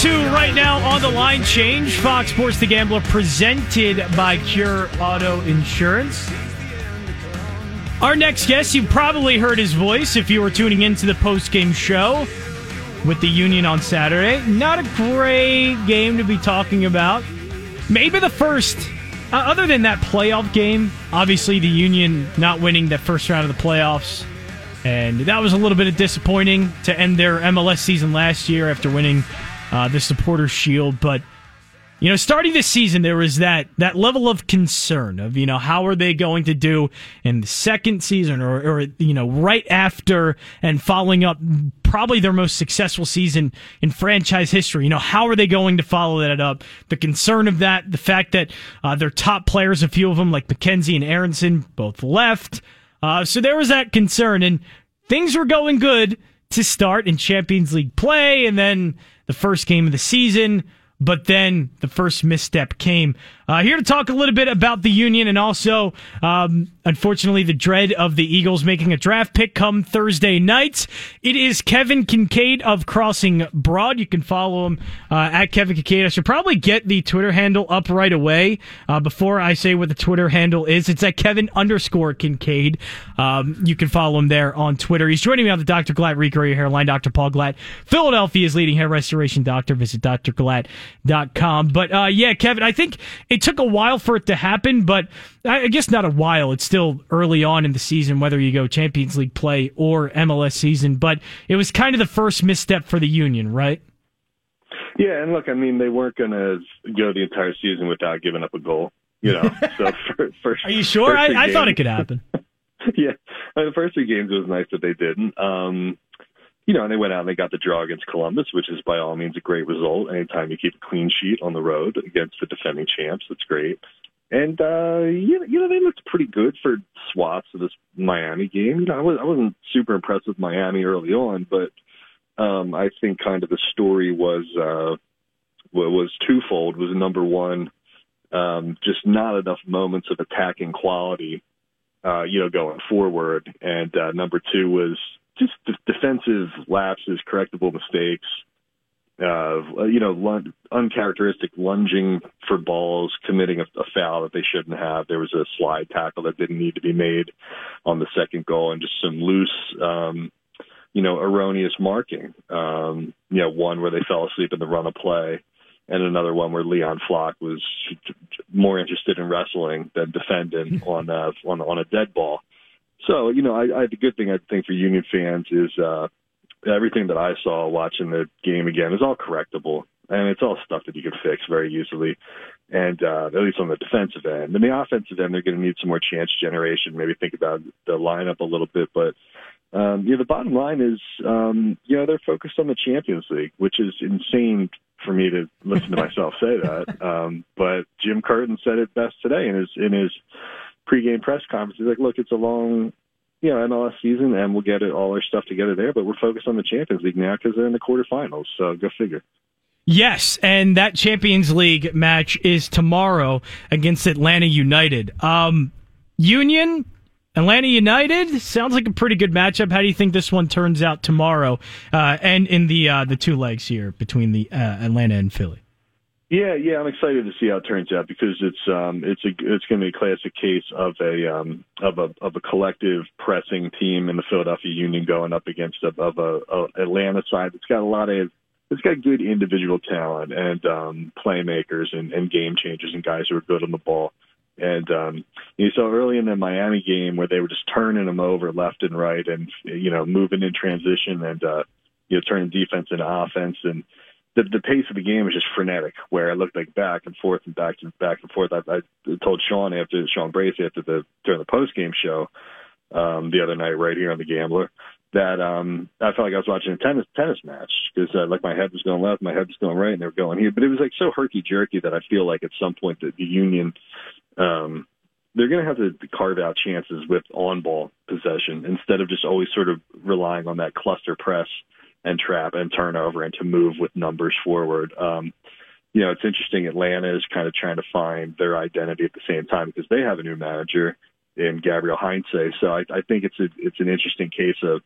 Two right now on the line change. Fox Sports The Gambler presented by Cure Auto Insurance. Our next guest, you probably heard his voice if you were tuning into the post-game show with the Union on Saturday. Not a great game to be talking about. Maybe the first, uh, other than that playoff game, obviously the Union not winning that first round of the playoffs. And that was a little bit disappointing to end their MLS season last year after winning uh, the supporter Shield. But you know, starting this season, there was that that level of concern of you know how are they going to do in the second season or or you know right after and following up probably their most successful season in franchise history. You know, how are they going to follow that up? The concern of that, the fact that uh, their top players, a few of them like McKenzie and Aaronson, both left. Uh, so there was that concern, and things were going good to start in Champions League play, and then the first game of the season. But then the first misstep came. Uh, here to talk a little bit about the Union and also, um, unfortunately, the dread of the Eagles making a draft pick come Thursday night. It is Kevin Kinkead of Crossing Broad. You can follow him uh, at Kevin Kinkead. I should probably get the Twitter handle up right away uh, before I say what the Twitter handle is. It's at Kevin underscore Kinkead. Um, you can follow him there on Twitter. He's joining me on the Dr. Glatt Recurring Hairline, Dr. Paul Glatt, Philadelphia's leading hair restoration doctor. Visit drglatt.com. But uh, yeah, Kevin, I think it took a while for it to happen, but I guess not a while. It's still early on in the season, whether you go Champions League play or MLS season. But it was kind of the first misstep for the Union, right? Yeah, and look, I mean, they weren't going to go the entire season without giving up a goal. You know, so for, first. Are you sure? I, I thought it could happen. yeah, I mean, the first three games it was nice that they didn't. Um, you know, and they went out and they got the draw against Columbus, which is by all means a great result. Anytime you keep a clean sheet on the road against the defending champs, that's great. And uh, you, you know, they looked pretty good for swaths of this Miami game. You know, I, was, I wasn't super impressed with Miami early on, but um, I think kind of the story was uh, was twofold. Was number one, um, just not enough moments of attacking quality, uh, you know, going forward, and uh, number two was just defensive lapses, correctable mistakes. Uh, you know, lun- uncharacteristic lunging for balls, committing a, a foul that they shouldn't have. There was a slide tackle that didn't need to be made on the second goal, and just some loose, um, you know, erroneous marking. Um, you know, one where they fell asleep in the run of play, and another one where Leon Flach was more interested in wrestling than defending on uh, on on a dead ball. So, you know, I, I the good thing I think for Union fans is uh, everything that I saw watching the game again is all correctable, and it's all stuff that you can fix very easily. And uh, at least on the defensive end, and the offensive end, they're going to need some more chance generation. Maybe think about the lineup a little bit, but um, you know, the bottom line is, um, you know, they're focused on the Champions League, which is insane for me to listen to myself say that. Um, but Jim Curtin said it best today in his in his pregame press conference. He's like, look, it's a long, you know, MLS season, and we'll get it all our stuff together there. But we're focused on the Champions League now because they're in the quarterfinals. So go figure. Yes, and that Champions League match is tomorrow against Atlanta United. Um, Union, Atlanta United sounds like a pretty good matchup. How do you think this one turns out tomorrow? Uh, and in the uh, the two legs here between the uh, Atlanta and Philly. Yeah, yeah, I'm excited to see how it turns out because it's um it's a it's going to be a classic case of a um of a of a collective pressing team in the Philadelphia Union going up against a, of a, a Atlanta side that's got a lot of it's got good individual talent and um, playmakers and, and game changers and guys who are good on the ball. And um, you saw early in the Miami game where they were just turning them over left and right, and you know moving in transition and uh, you know turning defense into offense. And the the pace of the game was just frenetic, where it looked like back and forth and back and back and forth. I, I told Sean after Sean Bracey after the during the post game show um, the other night right here on the Gambler that um I felt like I was watching a tennis tennis match because uh, like my head was going left, my head was going right, and they were going here. But it was like so herky jerky that I feel like at some point that the Union um they're going to have to carve out chances with on ball possession instead of just always sort of relying on that cluster press and trap and turnover and to move with numbers forward. Um, you know, it's interesting. Atlanta is kind of trying to find their identity at the same time because they have a new manager in Gabriel Heinze. So I, I think it's a, it's an interesting case of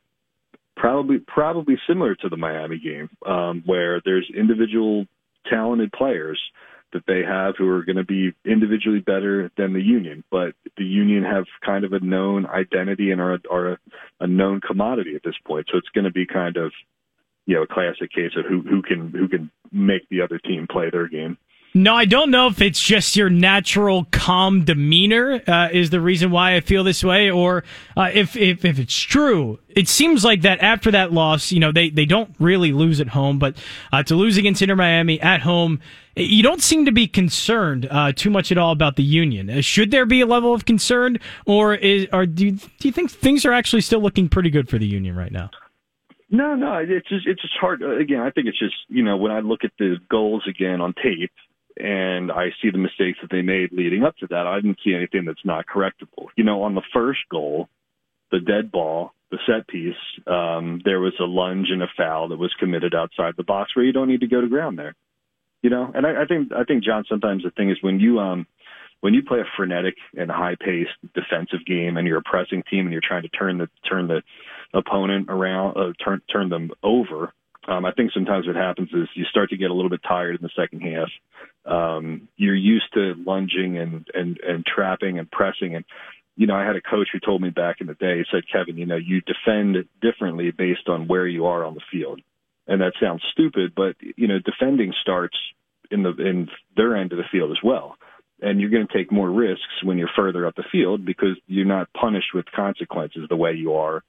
probably probably similar to the Miami game, um, where there's individual talented players that they have who are going to be individually better than the Union, but the Union have kind of a known identity and are, are a, a known commodity at this point. So it's going to be kind of you know a classic case of who who can who can make the other team play their game. No, I don't know if it's just your natural calm demeanor uh, is the reason why I feel this way, or uh, if, if if it's true. It seems like that after that loss, you know, they, they don't really lose at home, but uh, to lose against Inter Miami at home, you don't seem to be concerned uh, too much at all about the Union. Uh, should there be a level of concern, or is or do you, do you think things are actually still looking pretty good for the Union right now? No, no, it's just it's just hard. Again, I think it's just you know when I look at the goals again on tape, and I see the mistakes that they made leading up to that. I didn't see anything that's not correctable. You know, on the first goal, the dead ball, the set piece, um, there was a lunge and a foul that was committed outside the box where you don't need to go to ground there. You know, and I, I think I think Jon sometimes the thing is when you um when you play a frenetic and high paced defensive game and you're a pressing team and you're trying to turn the turn the opponent around uh, turn turn them over um, I think sometimes what happens is you start to get a little bit tired in the second half. Um, you're used to lunging and, and, and trapping and pressing. And, you know, I had a coach who told me back in the day, he said, Kevin, you know, you defend differently based on where you are on the field. And that sounds stupid, but, you know, defending starts in the, in their end of the field as well. And you're going to take more risks when you're further up the field because you're not punished with consequences the way you are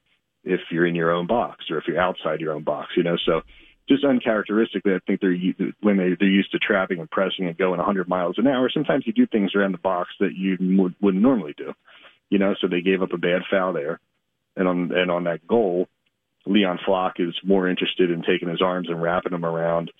if you're in your own box or if you're outside your own box, you know. So just uncharacteristically, I think they're when they they're used to trapping and pressing and going 100 miles an hour. Sometimes you do things around the box that you would, wouldn't normally do, you know. So they gave up a bad foul there, and on and on that goal, Leon Flach is more interested in taking his arms and wrapping them around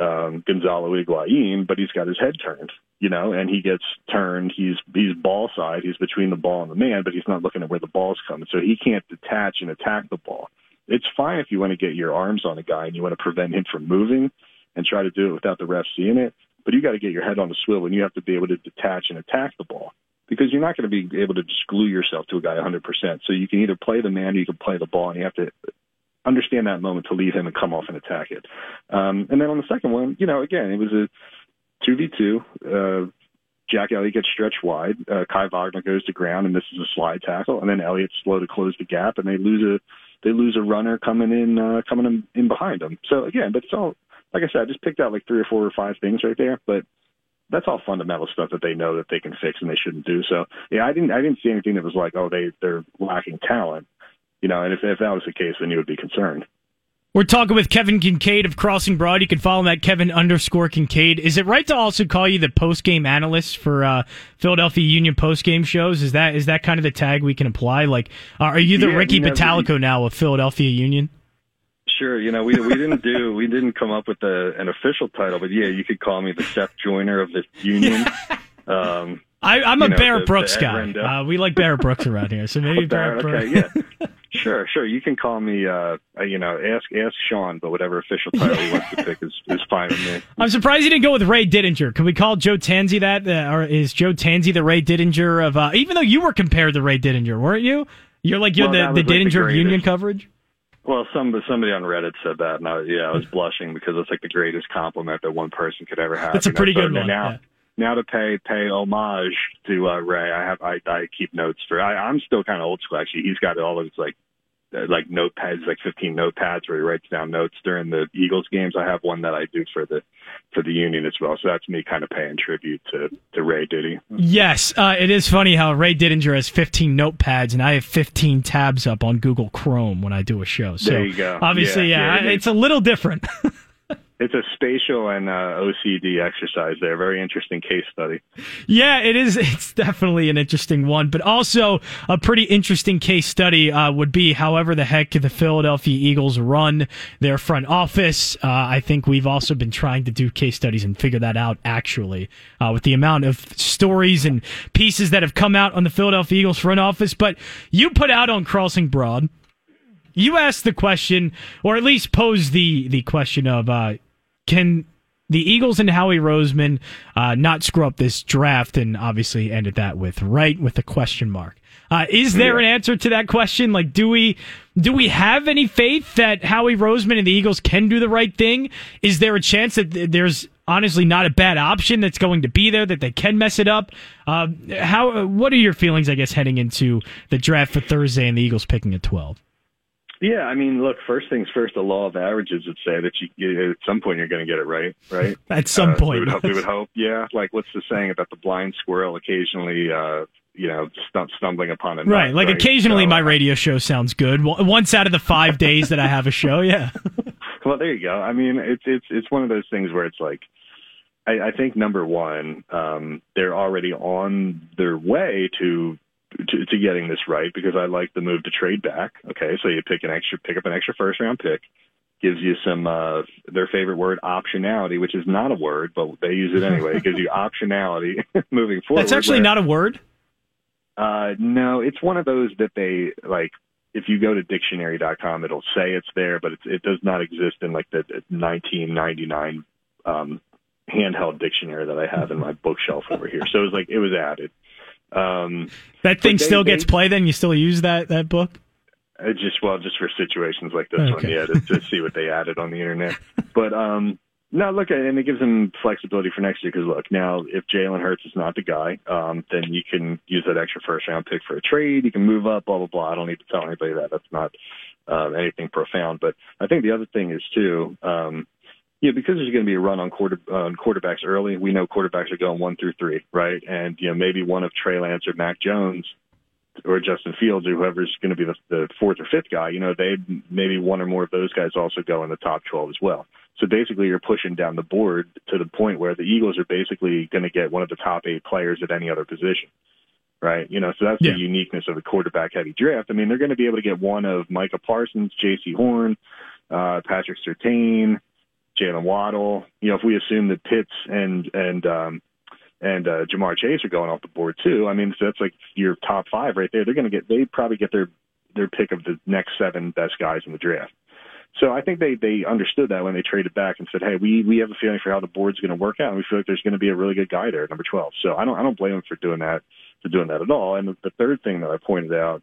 um, Gonzalo Higuain, but he's got his head turned, you know, and he gets turned. He's he's ball side. He's between the ball and the man, but he's not looking at where the ball's coming, so he can't detach and attack the ball. It's fine if you want to get your arms on a guy and you want to prevent him from moving and try to do it without the ref seeing it, but you got to get your head on the swivel and you have to be able to detach and attack the ball because you're not going to be able to just glue yourself to a guy 100%. So you can either play the man or you can play the ball, and you have to understand that moment to leave him and come off and attack it. Um, and then on the second one, you know, again, it was a two v two. Uh, Jack Elliott gets stretched wide. Uh, Kai Wagner goes to ground, and is a slide tackle. And then Elliott's slow to close the gap, and they lose a they lose a runner coming in uh, coming in, in behind them. So again, but it's all like I said, I just picked out like three or four or five things right there, but that's all fundamental stuff that they know that they can fix and they shouldn't do. So yeah, I didn't I didn't see anything that was like, oh, they they're lacking talent you know, and if, if that was the case, then you would be concerned. We're talking with Kevin Kinkead of Crossing Broad. You can follow him at Kevin underscore Kinkead. Is it right to also call you the post game analyst for uh, Philadelphia Union post game shows? Is that is that kind of the tag we can apply? Like, uh, are you the yeah, Ricky you know, Bottalico now of Philadelphia Union? Sure. You know, we we didn't do we didn't come up with a, an official title, but yeah, you could call me the Seth Joyner of the Union. um, I, am a know, Bear the, the guy. Uh, we like Bear Brooks around here, so maybe Bear, Brooks. Okay, yeah. Sure, sure. You can call me, uh, you know, ask ask Sean, but whatever official title he wants to pick is, is fine with me. I'm surprised you didn't go with Ray Didinger. Can we call Joe Tanzi that, uh, or is Joe Tanzi the Ray Didinger of? Uh, even though you were compared to Ray Didinger, weren't you? You're like you're well, the, the Didinger like the of Union coverage. Well, some somebody on Reddit said that, and I, yeah, I was blushing because it's like the greatest compliment that one person could ever have. That's a pretty know? good so one. Now, yeah now to pay pay homage to uh, Ray, I have I, I keep notes for. I, I'm still kind of old school actually. He's got all of his like like notepads, like 15 notepads where he writes down notes during the Eagles games. I have one that I do for the for the Union as well. So that's me kind of paying tribute to to Ray Diddy. Yes, uh, it is funny how Ray Didinger has 15 notepads and I have 15 tabs up on Google Chrome when I do a show. So There you go. obviously, Yeah, yeah, yeah, it it's a little different. It's a spatial and uh, OCD exercise there. Very interesting case study. Yeah, it is. It's definitely an interesting one, but also a pretty interesting case study uh, would be however the heck the Philadelphia Eagles run their front office. Uh, I think we've also been trying to do case studies and figure that out actually uh, with the amount of stories and pieces that have come out on the Philadelphia Eagles front office. But you put out on Crossing Broad. You asked the question, or at least posed the the question of uh, can the Eagles and Howie Roseman uh, not screw up this draft, and obviously ended that with right with a question mark. Uh, is there an answer to that question? Like, do we do we have any faith that Howie Roseman and the Eagles can do the right thing? Is there a chance that th- there's honestly not a bad option that's going to be there that they can mess it up? Uh, how? What are your feelings? I guess heading into the draft for Thursday and the Eagles picking at twelve. Yeah, I mean, look, first things first, the law of averages would say that you, at some point you're going to get it right, right? At some Uh, point. we would, hope, we would hope. Yeah, like what's the saying about the blind squirrel occasionally, uh, you know, stum- stumbling upon a nut, Right, like occasionally So, my radio show sounds good. Once out of the five days that I have a show, yeah. Well, there you go. I mean, it's it's it's one of those things where it's like, I, I think number one, um, they're already on their way to, to to getting this right because I like the move to trade back. Okay, so you pick an extra, pick up an extra first round pick, gives you some uh, their favorite word optionality, which is not a word, but they use it anyway. It gives you optionality moving forward. That's actually where- not a word. uh, no, it's one of those that they like. If you go to dictionary.com, it'll say it's there, but it, it does not exist in like the 1999 um, handheld dictionary that I have in my bookshelf over here. So it was like it was added. Um, That thing they- still they- gets played. Then you still use that that book. it just well, just for situations like this one, yeah, to, to see what they added on the internet. But um, no, look, and it gives them flexibility for next year because look, now if Jalen Hurts is not the guy, um, then you can use that extra first round pick for a trade. You can move up, blah blah blah. I don't need to tell anybody that. That's not um, anything profound. But I think the other thing is too. Um, yeah, because there's going to be a run on quarter on quarterbacks early. We know quarterbacks are going one through three, right? And you know maybe one of Trey Lance or Mac Jones or Justin Fields or whoever's going to be the, the fourth or fifth guy, you know, they maybe one or more of those guys also go in the top 12 as well. So basically, you're pushing down the board to the point where the Eagles are basically going to get one of the top eight players at any other position, right? You know, so that's Yeah. the uniqueness of the quarterback heavy draft. I mean, they're going to be able to get one of Micah Parsons, Jaycee Horn, uh, Patrick Surtain, Jaylen Waddle. You know, if we assume that Pitts and and um, and uh, Ja'Marr Chase are going off the board too. I mean, so that's like your top five right there. They're going to get they probably get their their pick of the next seven best guys in the draft. So I think they they understood that when they traded back and said, "Hey, we we have a feeling for how the board's going to work out, and we feel like there's going to be a really good guy there number 12." So I don't I don't blame them for doing that for doing that at all. And the, the third thing that I pointed out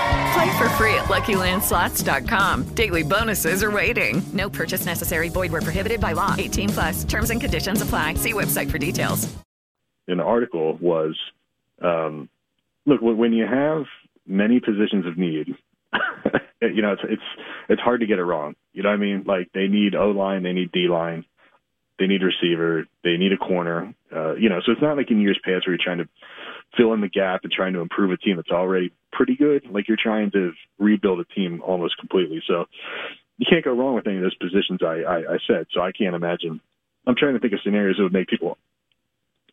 Play for free at LuckyLandSlots.com. Daily bonuses are waiting. No purchase necessary. Void where prohibited by law. 18 plus. Terms and conditions apply. See website for details. in the article was, um, look, when when you have many positions of need, you know, it's it's it's hard to get it wrong. You know what I mean? Like they need O line, they need D line, they need receiver, they need a corner. Uh, you know, so it's not like in years past where you're trying to fill in the gap and trying to improve a team that's already pretty good. Like you're trying to rebuild a team almost completely. So you can't go wrong with any of those positions I, I, I said. So I can't imagine. I'm trying to think of scenarios that would make people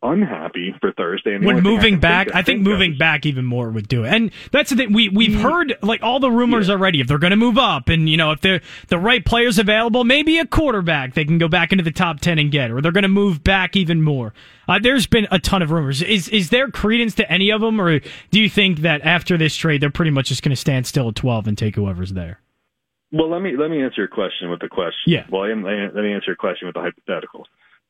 unhappy for Thursday. And When moving can back, think- I think think of moving back even more would do it. And that's the thing. We we've heard like all the rumors Yeah. already. If they're going to move up, and you know if they're the right players available, maybe a quarterback they can go back into the top ten and get, or they're going to move back even more. Uh, there's been a ton of rumors. Is is there credence to any of them, or do you think that after this trade they're pretty much just going to stand still at twelve and take whoever's there? Well, let me let me answer your question with the question. Yeah. Well, let me let me answer your question with the hypothetical.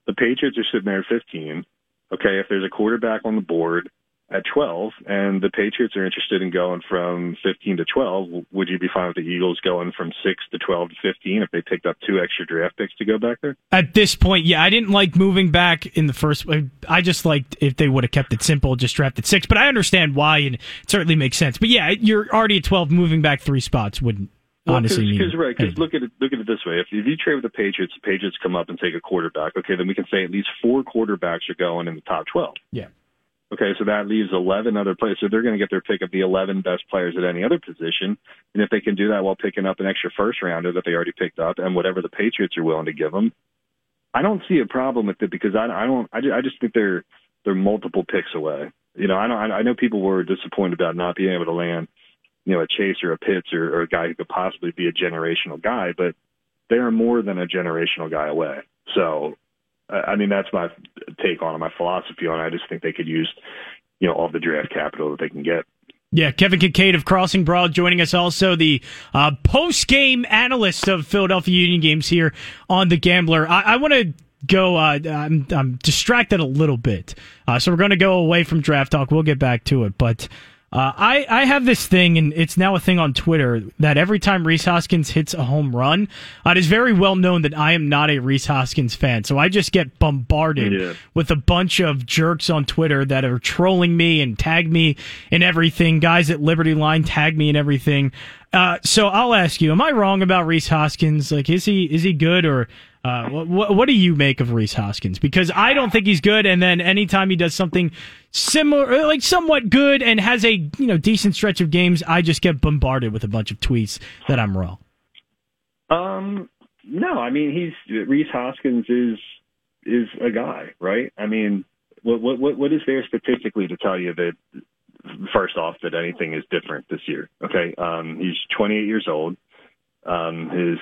The Patriots are sitting there at 15. Okay, if there's a quarterback on the board at 12 and the Patriots are interested in going from 15 to 12, would you be fine with the Eagles going from 6 to 12 to 15 if they picked up two extra draft picks to go back there? At this point, yeah, I didn't like moving back in the first. I just liked if they would have kept it simple, just drafted six. But I understand why, and it certainly makes sense. But yeah, you're already at 12. Moving back three spots wouldn't well, honestly cause, mean. Cause, right, because look at it. Look at it this way: if, if you trade with the Patriots, the Patriots come up and take a quarterback. Okay, then we can say at least four quarterbacks are going in the top 12. Yeah. Okay, so that leaves 11 other players. So they're going to get their pick of the 11 best players at any other position. And if they can do that while picking up an extra first rounder that they already picked up and whatever the Patriots are willing to give them, I don't see a problem with it because I, I don't. I just, I just think they're they're multiple picks away. You know, I know I know people were disappointed about not being able to land, you know, a Chase or a Pitts or, or a guy who could possibly be a generational guy, but they are more than a generational guy away. So I mean, that's my take on it, my philosophy on it. I just think they could use, you know, all the draft capital that they can get. Yeah, Kevin Kinkead of Crossing Broad joining us also, the uh, post game analyst of Philadelphia Union games here on The Gambler. I, I want to go, uh, I'm, I'm distracted a little bit. Uh, so we're going to go away from draft talk. We'll get back to it. But uh, I, I have this thing, and it's now a thing on Twitter, that every time Rhys Hoskins hits a home run, uh, it is very well known that I am not a Rhys Hoskins fan. So I just get bombarded yeah. with a bunch of jerks on Twitter that are trolling me and tag me and everything. Guys at Liberty Line tag me and everything. Uh, so I'll ask you: Am I wrong about Rhys Hoskins? Like, is he is he good or uh, what, what do you make of Rhys Hoskins? Because I don't think he's good, and then anytime he does something similar, like somewhat good, and has a you know decent stretch of games, I just get bombarded with a bunch of tweets that I'm wrong. Um, no, I mean he's Rhys Hoskins is is a guy, right? I mean, what what what is there statistically to tell you that first off that anything is different this year? Okay, um, he's 28 years old. Um, his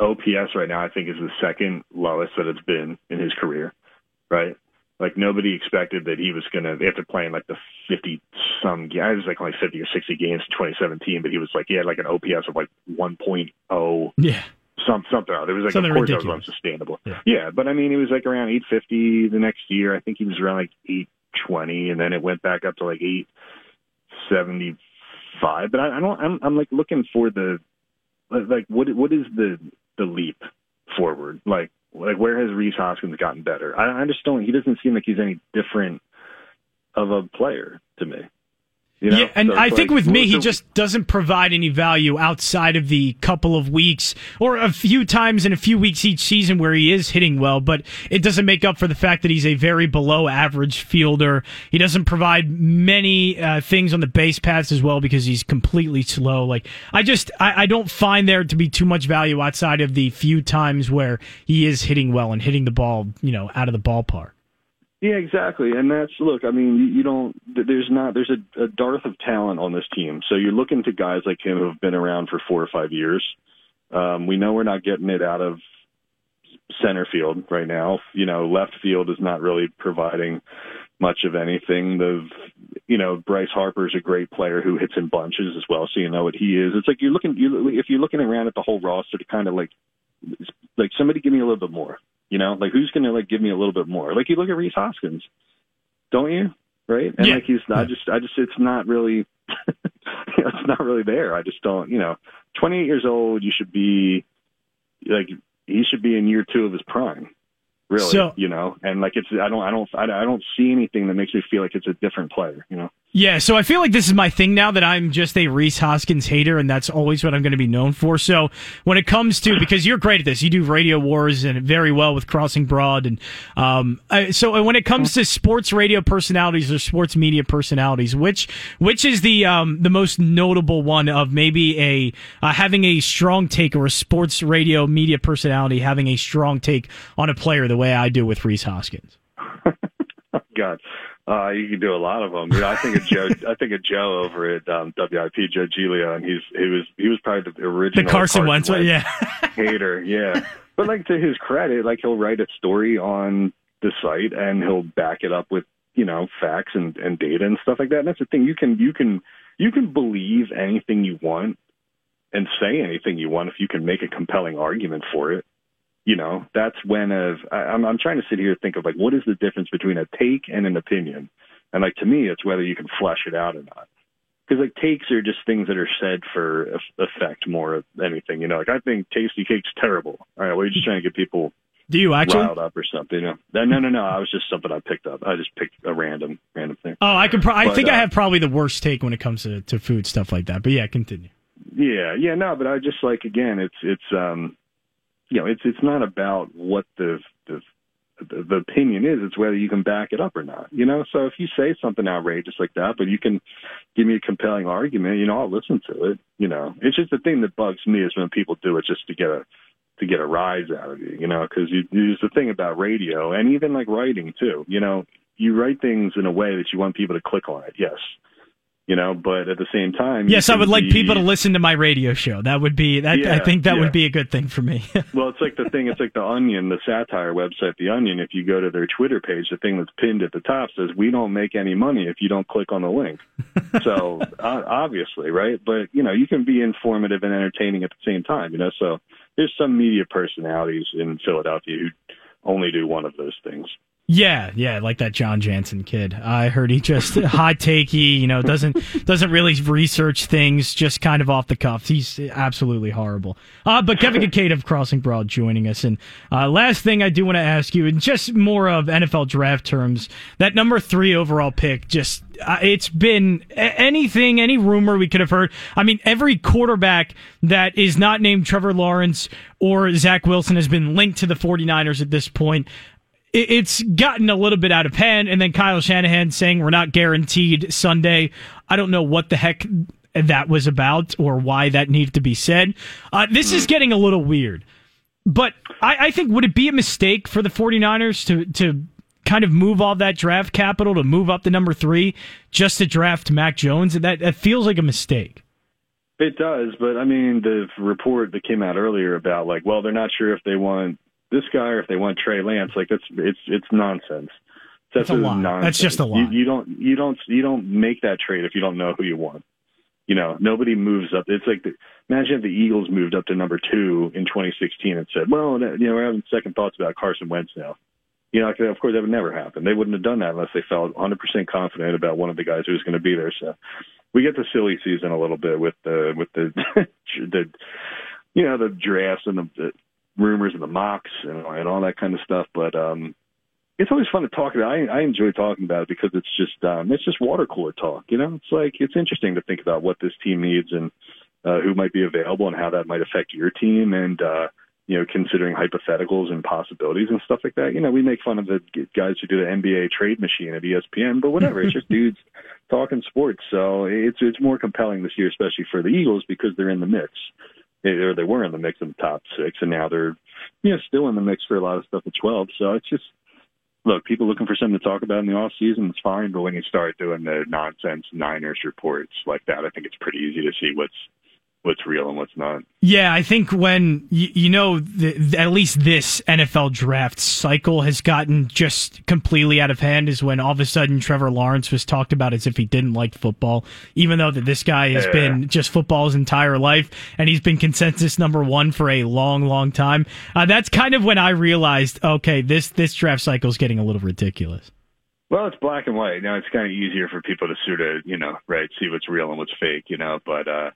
OPS right now, I think, is the second lowest that it's been in his career, right? Like nobody expected that he was going to, after playing like the 50 some, was like only 50 or 60 games in 2017, but he was like, he had like an OPS of like 1.0. Yeah. Some, something. There was like, something of course, ridiculous. that was unsustainable. Yeah. yeah. But I mean, he was like around 850 the next year. I think he was around like 820, and then it went back up to like 875. But I, I don't, I'm, I'm like looking for the, like, what, what is the, the leap forward. Like like where has Rhys Hoskins gotten better? I, I just don't. He doesn't seem like he's any different of a player to me. You know? Yeah, and so I think like, with me, he just doesn't provide any value outside of the couple of weeks or a few times in a few weeks each season where he is hitting well, but it doesn't make up for the fact that he's a very below average fielder. He doesn't provide many uh, things on the base paths as well because he's completely slow. Like, I just, I, I don't find there to be too much value outside of the few times where he is hitting well and hitting the ball, you know, out of the ballpark. Yeah, exactly. And that's look. I mean, you, don't. There's not. There's a, a dearth of talent on this team. So you're looking to guys like him who have been around for four or five years. Um, we know we're not getting it out of center field right now. You know, left field is not really providing much of anything. The you know Bryce Harper's a great player who hits in bunches as well, so you know what he is. It's like you're looking you if you're looking around at the whole roster to kind of like like somebody give me a little bit more. You know, like who's going to like give me a little bit more? Like you look at Rhys Hoskins, don't you? Right? And yeah. like he's, I just, I just, it's not really, it's not really there. I just don't, you know, 28 years old, you should be like, he should be in year two of his prime really so, you know and like it's i don't i don't i don't see anything that makes me feel like it's a different player you know yeah, so I feel like this is my thing now that I'm just a Rhys Hoskins hater, and that's always what I'm going to be known for. So when it comes to because you're great at this, you do radio wars and very well with Crossing Broad, and um, so when it comes to sports radio personalities or sports media personalities, which which is the um the most notable one of maybe a uh, having a strong take or a sports radio media personality having a strong take on a player the way I do with Rhys Hoskins. God. Uh, you can do a lot of them. You know, I think of Joe. I think of Joe over at um, WIP, Joe Giglio, and he's he was he was probably the original the Carson, Carson Wentz, Wentz yeah, hater, yeah. But like to his credit, like he'll write a story on the site and he'll back it up with you know facts and and data and stuff like that. And that's the thing. You can you can you can believe anything you want and say anything you want if you can make a compelling argument for it you know, that's when of I, I'm I'm trying to sit here and think of like what is the difference between a take and an opinion, and like to me, it's whether you can flesh it out or not. Because like takes are just things that are said for effect more than anything. You know, like I think Tastykake's terrible. All right, well, you're just trying to get people Do you actually? riled up or something. You know, no, no, no, no. I was just something I picked up. I just picked a random random thing. Oh, I could. Pro- I But, think I uh, have probably the worst take when it comes to, to food stuff like that. But yeah, continue. Yeah, yeah, no, but I just like again, it's it's um, you know, it's it's not about what the the the, opinion is; it's whether you can back it up or not. You know, so if you say something outrageous like that, but you can give me a compelling argument, you know, I'll listen to it. You know, it's just the thing that bugs me is when people do it just to get a to get a rise out of you. You know, because you there's the thing about radio and even like writing too. You know, you write things in a way that you want people to click on it. Yes. You know, but at the same time, Yes, I would like be- people to listen to my radio show. That would be that. I think that yeah. would be a good thing for me. Well, it's like the thing. It's like the Onion, the satire website, the Onion. If you go to their Twitter page, the thing that's pinned at the top says, "We don't make any money if you don't click on the link." so uh, obviously, right? But you know, you can be informative and entertaining at the same time. You know, so there's some media personalities in Philadelphia who only do one of those things. Yeah, yeah, like that Jon Jansen kid. I heard he just hot takey, you know, doesn't doesn't really research things, just kind of off the cuff. He's absolutely horrible. Uh, but Kevin Kinkead of Crossing Broad joining us. And uh, last thing I do want to ask you, and just more of NFL draft terms, that number three overall pick, just uh, it's been anything, any rumor we could have heard. I mean, every quarterback that is not named Trevor Lawrence or Zach Wilson has been linked to the 49ers at this point it's gotten a little bit out of hand. And then Kyle Shanahan saying we're not guaranteed Sunday. I don't know what the heck that was about or why that needed to be said. Uh, this is getting a little weird. But I, I think would it be a mistake for the 49ers to to kind of move all that draft capital to move up to number three just to draft Mac Jones? That that feels like a mistake. It does, but I mean, the report that came out earlier about like, well, they're not sure if they want this guy or if they want Trey Lance. Like, that's it's it's nonsense. That's It's a lie. nonsense. That's just a lie. You, you don't you don't you don't make that trade if you don't know who you want. You know, nobody moves up. It's like the, imagine if the Eagles moved up to number two in 2016 and said, well, you know, we're having second thoughts about Carson Wentz now. You know, of course, that would never happen. They wouldn't have done that unless they felt 100% confident about one of the guys who was going to be there. So we get the silly season a little bit with the with the the you know the drafts and the rumors and the mocks and, and all that kind of stuff. But um, it's always fun to talk about. I, I enjoy talking about it because it's just um, it's just water cooler talk. You know, it's like it's interesting to think about what this team needs and uh, who might be available and how that might affect your team and. uh you know, considering hypotheticals and possibilities and stuff like that. You know, we make fun of the guys who do the NBA trade machine at ESPN, but whatever. it's just dudes talking sports. So it's it's more compelling this year, especially for the Eagles because they're in the mix. They, or they were in the mix in the top six, and now they're you know still in the mix for a lot of stuff at twelve. So it's just look, people looking for something to talk about in the off season, it's fine. But when you start doing the nonsense Niners reports like that, I think it's pretty easy to see what's what's real and what's not. Yeah, I think when you, you know the, the- at least this NFL draft cycle has gotten just completely out of hand is when all of a sudden Trevor Lawrence was talked about as if he didn't like football, even though that this guy has Yeah. been just football his entire life and he's been consensus number one for a long, long time. Uh, that's kind of when I realized, okay, this this draft cycle is getting a little ridiculous. Well, it's black and white. Now it's kind of easier for people to sort of, you know, right, see what's real and what's fake, you know. But uh,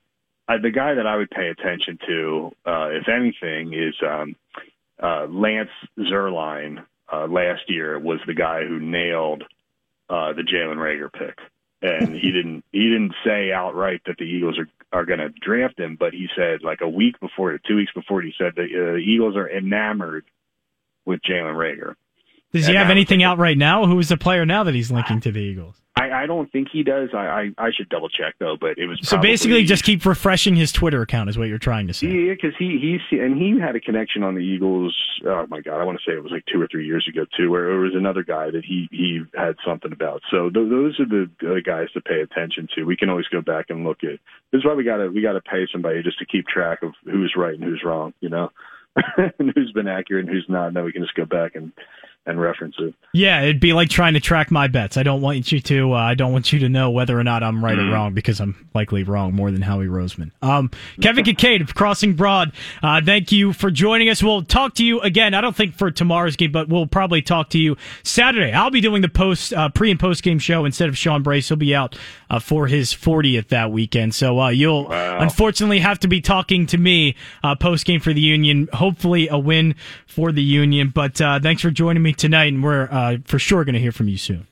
I, the guy that I would pay attention to, uh, if anything, is um, uh, Lance Zierlein. Uh, last year was the guy who nailed uh, the Jalen Reagor pick, and he didn't he didn't say outright that the Eagles are are going to draft him, but he said like a week before, two weeks before, he said that uh, the Eagles are enamored with Jalen Reagor. Does he And have anything out right now? Who is the player now that he's linking to the Eagles? I, I don't think he does. I, I I should double check though, but it was So probably- basically, just keep refreshing his Twitter account, is what you're trying to say. yeah, because he he's and he had a connection on the Eagles. Oh my God, I want to say it was like two or three years ago too, where it was another guy that he he had something about. So th- those are the, the guys to pay attention to. We can always go back and look at. This is why we gotta we gotta pay somebody just to keep track of who's right and who's wrong. You know, and who's been accurate and who's not. And then we can just go back and and references. Yeah, it'd be like trying to track my bets. I don't want you to. Uh, I don't want you to know whether or not I'm right Mm. or wrong because I'm likely wrong more than Howie Roseman. Um, Kevin Kinkead of Crossing Broad. Uh, thank you for joining us. We'll talk to you again. I don't think for tomorrow's game, but we'll probably talk to you Saturday. I'll be doing the post uh, pre and post game show instead of Sean Brace. He'll be out uh, for his 40th that weekend. So uh, you'll unfortunately have to be talking to me uh, post game for the Union. Hopefully a win for the Union. But uh, thanks for joining me tonight, and we're uh, for sure going to hear from you soon.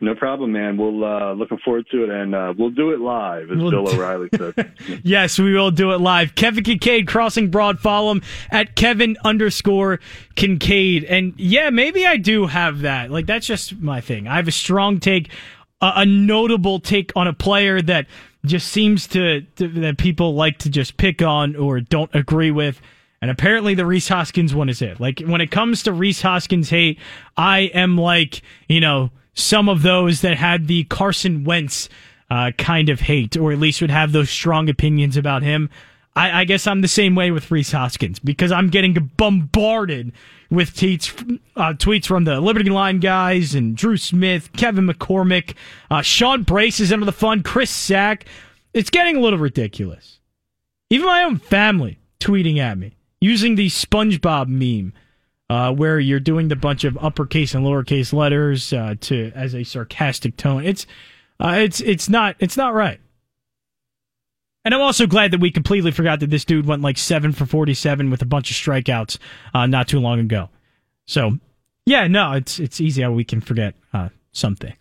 No problem, man. We'll uh, looking forward to it, and uh, we'll do it live, as We'll Bill O'Reilly said. Yes, we will do it live. Kevin Kinkead, Crossing Broad. Follow him at Kevin underscore Kinkead. And yeah, maybe I do have that. Like, that's just my thing. I have a strong take, a, a notable take on a player that just seems to, to, that people like to just pick on or don't agree with. And apparently the Rhys Hoskins one is it. Like, when it comes to Rhys Hoskins hate, I am like, you know, some of those that had the Carson Wentz uh, kind of hate, or at least would have those strong opinions about him. I, I guess I'm the same way with Rhys Hoskins because I'm getting bombarded with tweets, uh, tweets from the Liberty Line guys and Drew Smith, Kevin McCormick, uh, Sean Brace is into the fun, Chris Sack. It's getting a little ridiculous. Even my own family tweeting at me using the SpongeBob meme uh, where you're doing the bunch of uppercase and lowercase letters uh, to as a sarcastic tone. It's uh, it's it's not it's not right. And I'm also glad that we completely forgot that this dude went like seven for 47 with a bunch of strikeouts uh, not too long ago. So yeah, no, it's it's easy how we can forget uh, some things.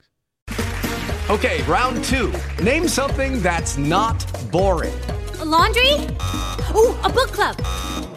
Okay, round two. Name something that's not boring. A laundry? Ooh, a book club.